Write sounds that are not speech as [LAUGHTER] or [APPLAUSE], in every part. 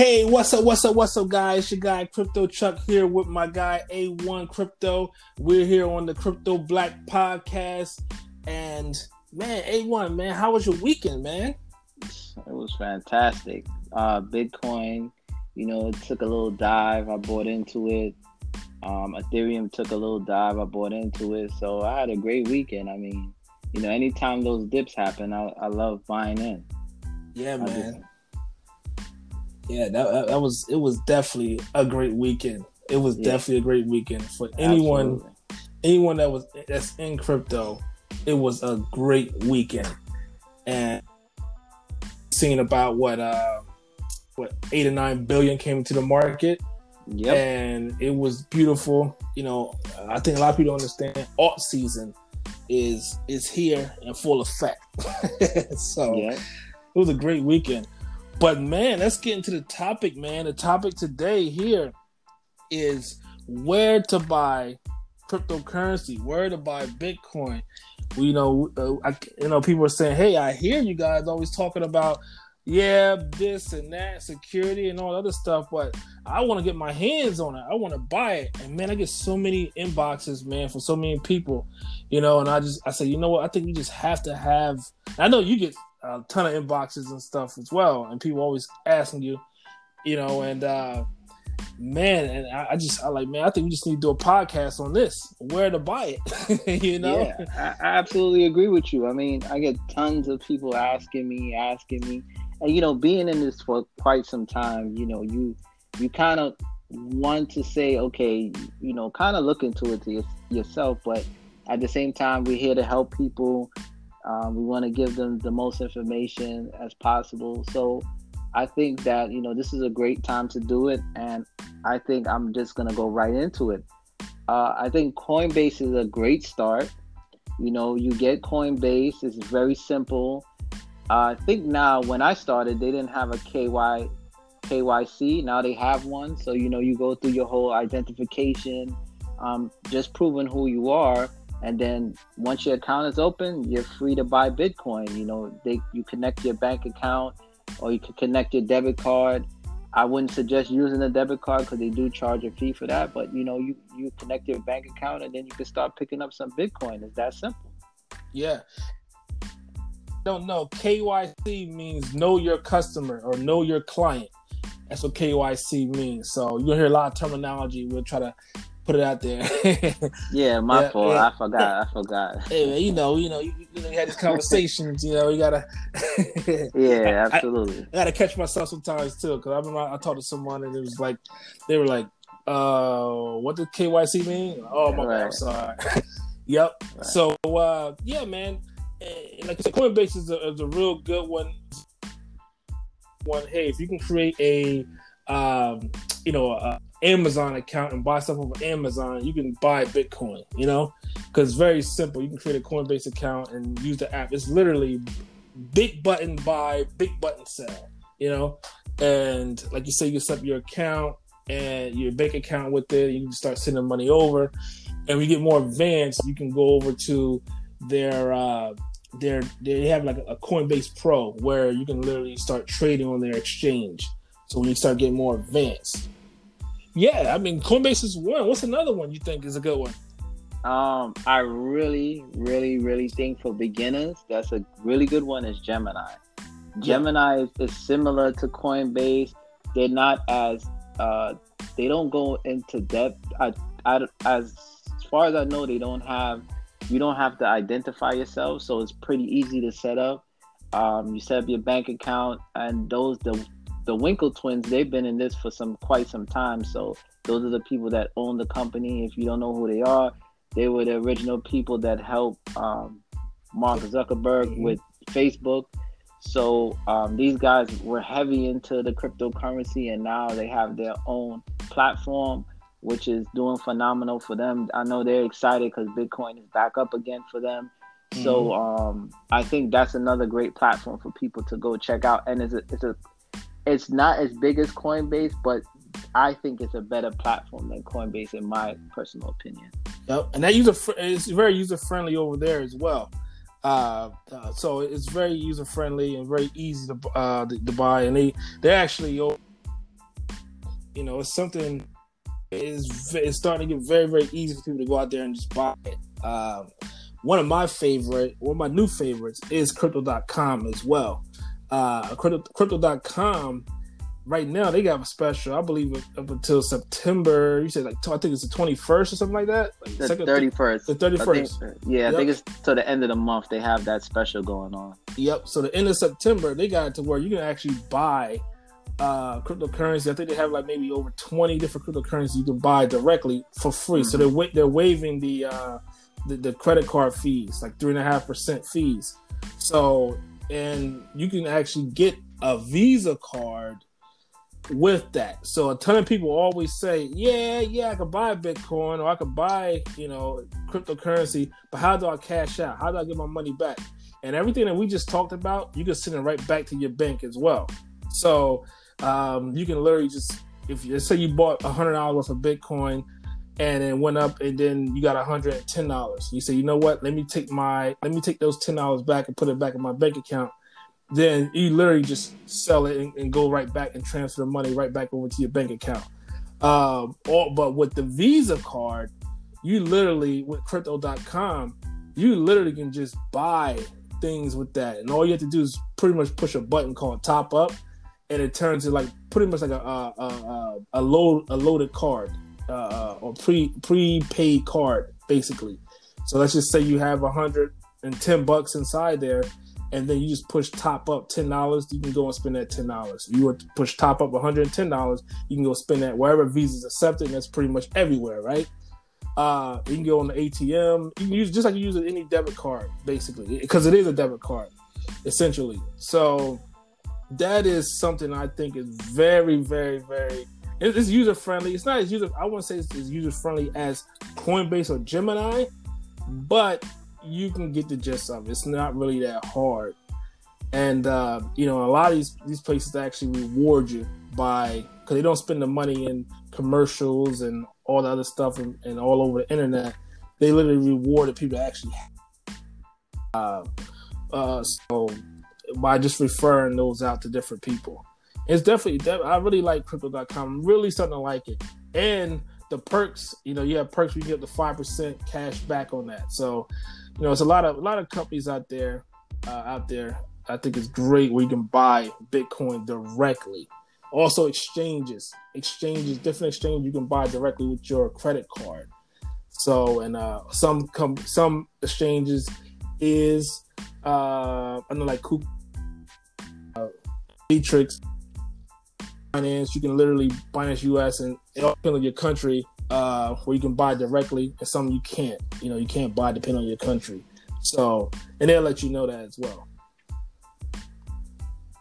Hey, what's up? What's up? What's up, guys? Your guy Crypto Chuck here with my guy A1 Crypto. We're here on the Crypto Black Podcast. And man, A1, man, how was your weekend, man? It was fantastic. Uh, Bitcoin, you know, it took a little dive. I bought into it. Um, Ethereum took a little dive. I bought into it. So I had a great weekend. I mean, you know, anytime those dips happen, I, I love buying in. Yeah, man yeah, that, that, that was it was definitely a great weekend. It was yeah. definitely a great weekend for anyone Absolutely. anyone that was that's in crypto. It was a great weekend, and seeing about what uh what eight or nine billion came to the market. Yep. And it was beautiful. You know, I think a lot of people don't understand alt season is is here in full effect. [LAUGHS] so it was a great weekend. But man, let's get into the topic, man. The topic today here is where to buy cryptocurrency, where to buy Bitcoin. We know, uh, I, you know, people are saying, "Hey, I hear you guys always talking about, yeah, this and that, security and all other stuff, but I want to get my hands on it. I want to buy it." And man, I get so many inboxes, man, from so many people, you know. And I just, I say, you know what? I think you just have to have. I know you get a ton of inboxes and stuff as well, and people always asking you, you know, and uh, man, and I, I, just I like man, I think we just need to do a podcast on this, where to buy it, [LAUGHS] you know? Yeah, I, I absolutely agree with you. I mean, I get tons of people asking me, asking me, and you know, being in this for quite some time, you know, you you kind of want to say, okay, you know, kind of look into it to your, yourself, but at the same time, we're here to help people um, we want to give them the most information as possible. So I think that, you know, this is a great time to do it. And I think I'm just going to go right into it. Uh, I think Coinbase is a great start. You know, you get Coinbase, it's very simple. Uh, I think now when I started, they didn't have a KY, KYC. Now they have one. So, you know, you go through your whole identification, um, just proving who you are and then once your account is open you're free to buy bitcoin. You know they you connect your bank account or you can connect your debit card. I wouldn't suggest using a debit card because they do charge a fee for that but you know you you connect your bank account and then you can start picking up some bitcoin. It's that simple. Yeah. Don't know. Kyc means know your customer or know your client. That's what kyc means. So you'll hear a lot of terminology. We'll try to put it out there. [LAUGHS] yeah, my yeah, fault. Yeah. I forgot. I forgot. [LAUGHS] Hey, man, you know, you know, you, you know, you had these conversations. you know, you gotta. [LAUGHS] yeah, absolutely. I, I, gotta catch myself sometimes too, because I remember I, I talked to someone and it was like, they were like, "Uh, what does KYC mean?" Oh my right. god, I'm sorry. yep. Right. So, uh, yeah, man. Like I said, Coinbase is a, is a real good one. One, hey, if you can create a, um, you know, a Amazon account and buy stuff over Amazon, you can buy Bitcoin, you know? Because very simple. You can create a Coinbase account and use the app. It's literally big button buy, big button sell, you know? And like you say, you set up your account and your bank account with it. You can start sending money over. And we get more advanced, you can go over to their uh their they have like a Coinbase Pro where you can literally start trading on their exchange. So when you start getting more advanced, yeah, I mean Coinbase is one. What's another one you think is a good one? Um, I really, really, really think for beginners, that's a really good one. Is Gemini. Gemini is, is similar to Coinbase. They're not as uh, they don't go into depth. I, I, as far as I know, they don't have you don't have to identify yourself, so it's pretty easy to set up. Um, you set up your bank account, and those the the Winkle twins, they've been in this for some quite some time. So those are the people that own the company. If you don't know who they are, they were the original people that helped um, Mark Zuckerberg mm-hmm. with Facebook. So um, these guys were heavy into the cryptocurrency, and now they have their own platform, which is doing phenomenal for them. I know they're excited because Bitcoin is back up again for them. Mm-hmm. So um, I think that's another great platform for people to go check out, and it's a, it's a it's not as big as Coinbase, but I think it's a better platform than Coinbase, in my personal opinion. Yep, and that user fr- is very user friendly over there as well. Uh, uh, so it's very user friendly and very easy to, uh, to, to buy, and they they actually You know, it's something. is it's starting to get very very easy for people to go out there and just buy it. Um, one of my favorite, one of my new favorites is Crypto.com as well. Uh, Crypto, Crypto.com right now they got a special. I believe up until September. You said like I think it's the twenty first or something like that. Like the thirty first. The thirty first. Yeah, I yep. think it's to the end of the month. They have that special going on. Yep. So the end of September, they got it to where you can actually buy uh, cryptocurrency. I think they have like maybe over twenty different cryptocurrencies you can buy directly for free. Mm-hmm. So they're they're waiving the, uh, the the credit card fees, like three and a half percent fees. So and you can actually get a Visa card with that. So a ton of people always say, "Yeah, yeah, I could buy Bitcoin or I could buy, you know, cryptocurrency, but how do I cash out? How do I get my money back?" And everything that we just talked about, you can send it right back to your bank as well. So um, you can literally just, if let's say you bought a hundred dollars worth of Bitcoin, and it went up, and then you got a hundred and ten dollars. You say, you know what? Let me take my, let me take those ten dollars back and put it back in my bank account then you literally just sell it and, and, go right back and transfer the money right back over to your bank account. Um, or, but with the Visa card, you literally with crypto.com, you literally can just buy things with that, and all you have to do is pretty much push a button called top up, and it turns it like pretty much like a a, a, a load a loaded card uh, or pre prepaid card basically. So let's just say you have a hundred and ten bucks inside there and then you just push top up ten dollars, you can go and spend that ten dollars. You would push top up one hundred and ten dollars, you can go spend that wherever Visa's accepted. And that's pretty much everywhere, right? Uh, you can go on the ATM. You can use just like you use any debit card, basically, because it is a debit card, essentially. So that is something I think is very, very, very. It's user friendly. It's not as user. I wouldn't say it's as user friendly as Coinbase or Gemini, but you can get the gist of it. It's not really that hard. And uh, you know, a lot of these these places actually reward you by because they don't spend the money in commercials and all the other stuff and, and all over the internet. They literally reward the people that actually. Uh, uh, so by just referring those out to different people, it's definitely. I really like Crypto.com. I'm really starting to like it, and the perks. You know, you have perks where you get the five percent cash back on that. So you know, it's a lot of a lot of companies out there uh, out there. I think it's great where you can buy Bitcoin directly. Also, exchanges, exchanges, different exchanges you can buy directly with your credit card. So, and uh, some com- some exchanges is uh, I know like Coop, uh, Matrix, Binance. You can literally Binance US and it all your country uh, where you can buy directly, and some you can't. You know, you can't buy depending on your country. So, and they'll let you know that as well.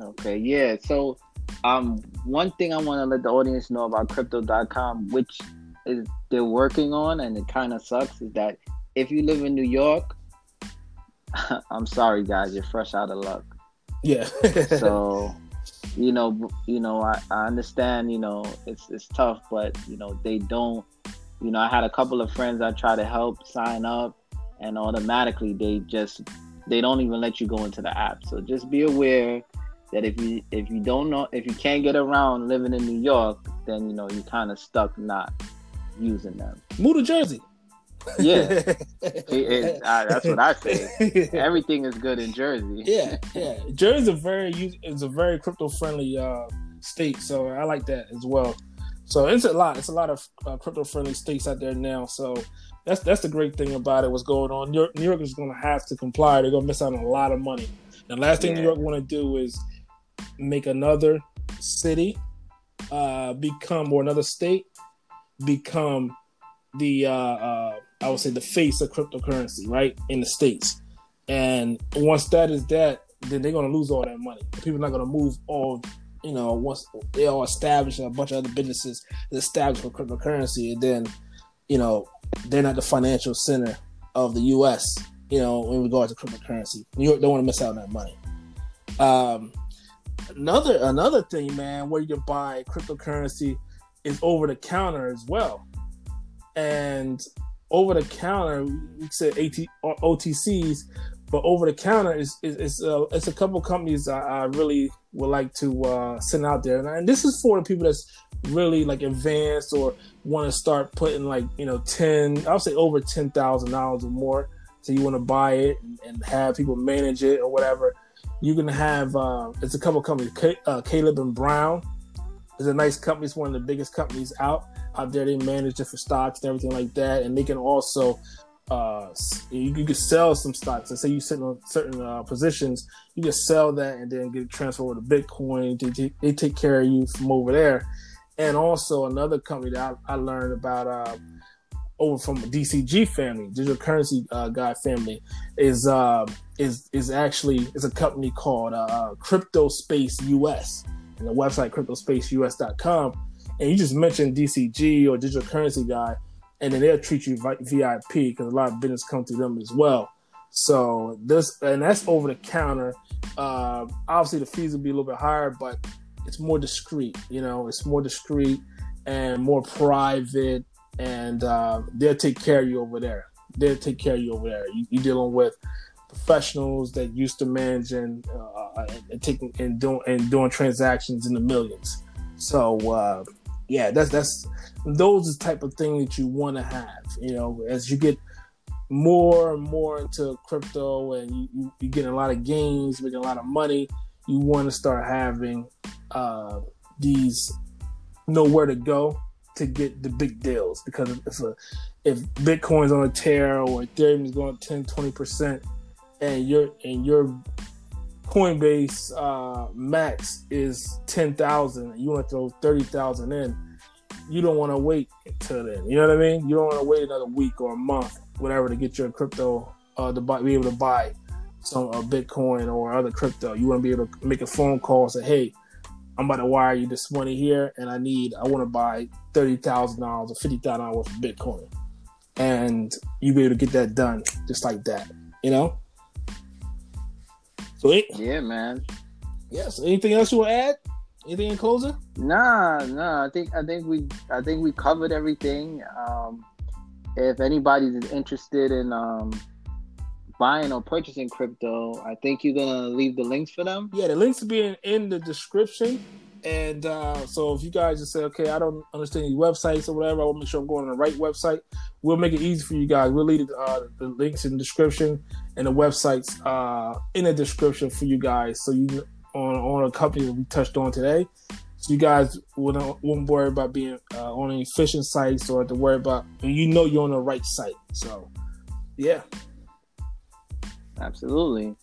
Okay, yeah. So, um, one thing I want to let the audience know about Crypto.com, which is they're working on, and it kind of sucks, is that if you live in New York, [LAUGHS] I'm sorry, guys, you're fresh out of luck. Yeah. [LAUGHS] so you know, you know, I, I understand, you know, it's it's tough, but you know, they don't you know, I had a couple of friends I try to help sign up and automatically they just they don't even let you go into the app. So just be aware that if you if you don't know if you can't get around living in New York, then you know you're kind of stuck not using them. Move to Jersey. Yeah, [LAUGHS] it, it, I, that's what I say. [LAUGHS] Everything is good in Jersey. Yeah, yeah. Jersey's a very is a very crypto friendly uh, state, so I like that as well. So it's a lot. It's a lot of uh, crypto friendly states out there now. So that's that's the great thing about it. What's going on? New York, New York is going to have to comply. They're going to miss out on a lot of money. The last thing yeah. New York want to do is make another city uh, become or another state become the uh, uh, I would say the face of cryptocurrency, right, in the states. And once that is that, then they're to lose all that money. People are not to move all you know, once they all established and a bunch of other businesses established for cryptocurrency, and then, you know, they're not the financial center of the U.S. You know, in regards to cryptocurrency, New York don't want to miss out on that money. Um, another another thing, man, where you buy cryptocurrency is over the counter as well, and over the counter, we said AT, OTCs but over the counter is is, uh, it's a couple companies I, I, really would like to uh, send out there, and, and, this is for the people that's really like advanced or want to start putting like you know ten, I'll say over ten thousand dollars or more. So you want to buy it and have people manage it or whatever. You can have uh, it's a couple companies, uh, Caleb and Brown. is a nice company. It's one of the biggest companies out out there. They manage different stocks and everything like that, and they can also uh, you, you sell some stocks. And say you sit on certain uh, positions, you can sell that and then get transferred over to Bitcoin. They, they, take care of you from over there. And also another company that I, I learned about uh, over from the DCG family, digital currency uh, guy family, is uh, is is actually is a company called uh, Crypto Space US, and the website cryptospaceus.com. And you just mentioned DCG or digital currency guy and then they'll treat you VIP because a lot of business come through them as well. So this and that's over the counter. Uh, obviously, the fees will be a little bit higher, but it's more discreet. You know, it's more discreet and more private, and uh, they'll take care of you over there. They'll take care of you over there. You, are dealing with professionals that used to manage and, uh, and taking and doing and doing transactions in the millions. So uh, yeah, that's that's those the type of thing that you want to have. You know, as you get more and more into crypto and you, you, you get a lot of gains, making a lot of money, you want to start having uh, these nowhere to go to get the big deals because if a, if Bitcoin's on a tear or Ethereum is going 10, 20 percent, and your and your Coinbase uh, max is ten thousand, you want to throw thirty thousand in you don't want to wait until then. You know what I mean? You don't want to wait another week or a month, whatever, to get your crypto uh, to buy, be able to buy some uh, Bitcoin or other crypto. You want to be able to make a phone call, and say, "Hey, I'm about to wire you this money here, and I need, I want to buy thirty thousand dollars or fifty thousand dollars worth of Bitcoin," and you be able to get that done just like that. You know. So it, yeah, man. Yes. Anything else you want to add? Anything in closing? Nah, nah. I think I think we I think we covered everything. Um, if anybody's interested in um, buying or purchasing crypto, I think you're gonna leave the links for them. Yeah, the links will be in, in the description. And uh, so if you guys just say, okay, I don't understand these websites or whatever, I will make sure I'm going on the right website. We'll make it easy for you guys. We'll leave uh, the links in the description and the websites uh, in the description for you guys, so you on on a company that we touched on today. So you guys wouldn't, wouldn't worry about being uh, on any phishing sites or to worry about. And You know you're on the right site. So, yeah. Absolutely.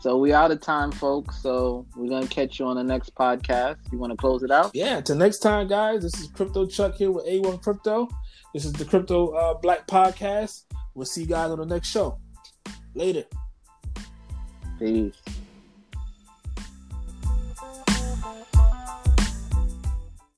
So we out of time, folks. So we're gonna catch you on the next podcast. You want to close it out? Yeah. Till next time, guys. This is Crypto Chuck here with A1 Crypto. This is the Crypto uh, Black Podcast. We'll see you guys on the next show. Later. Peace.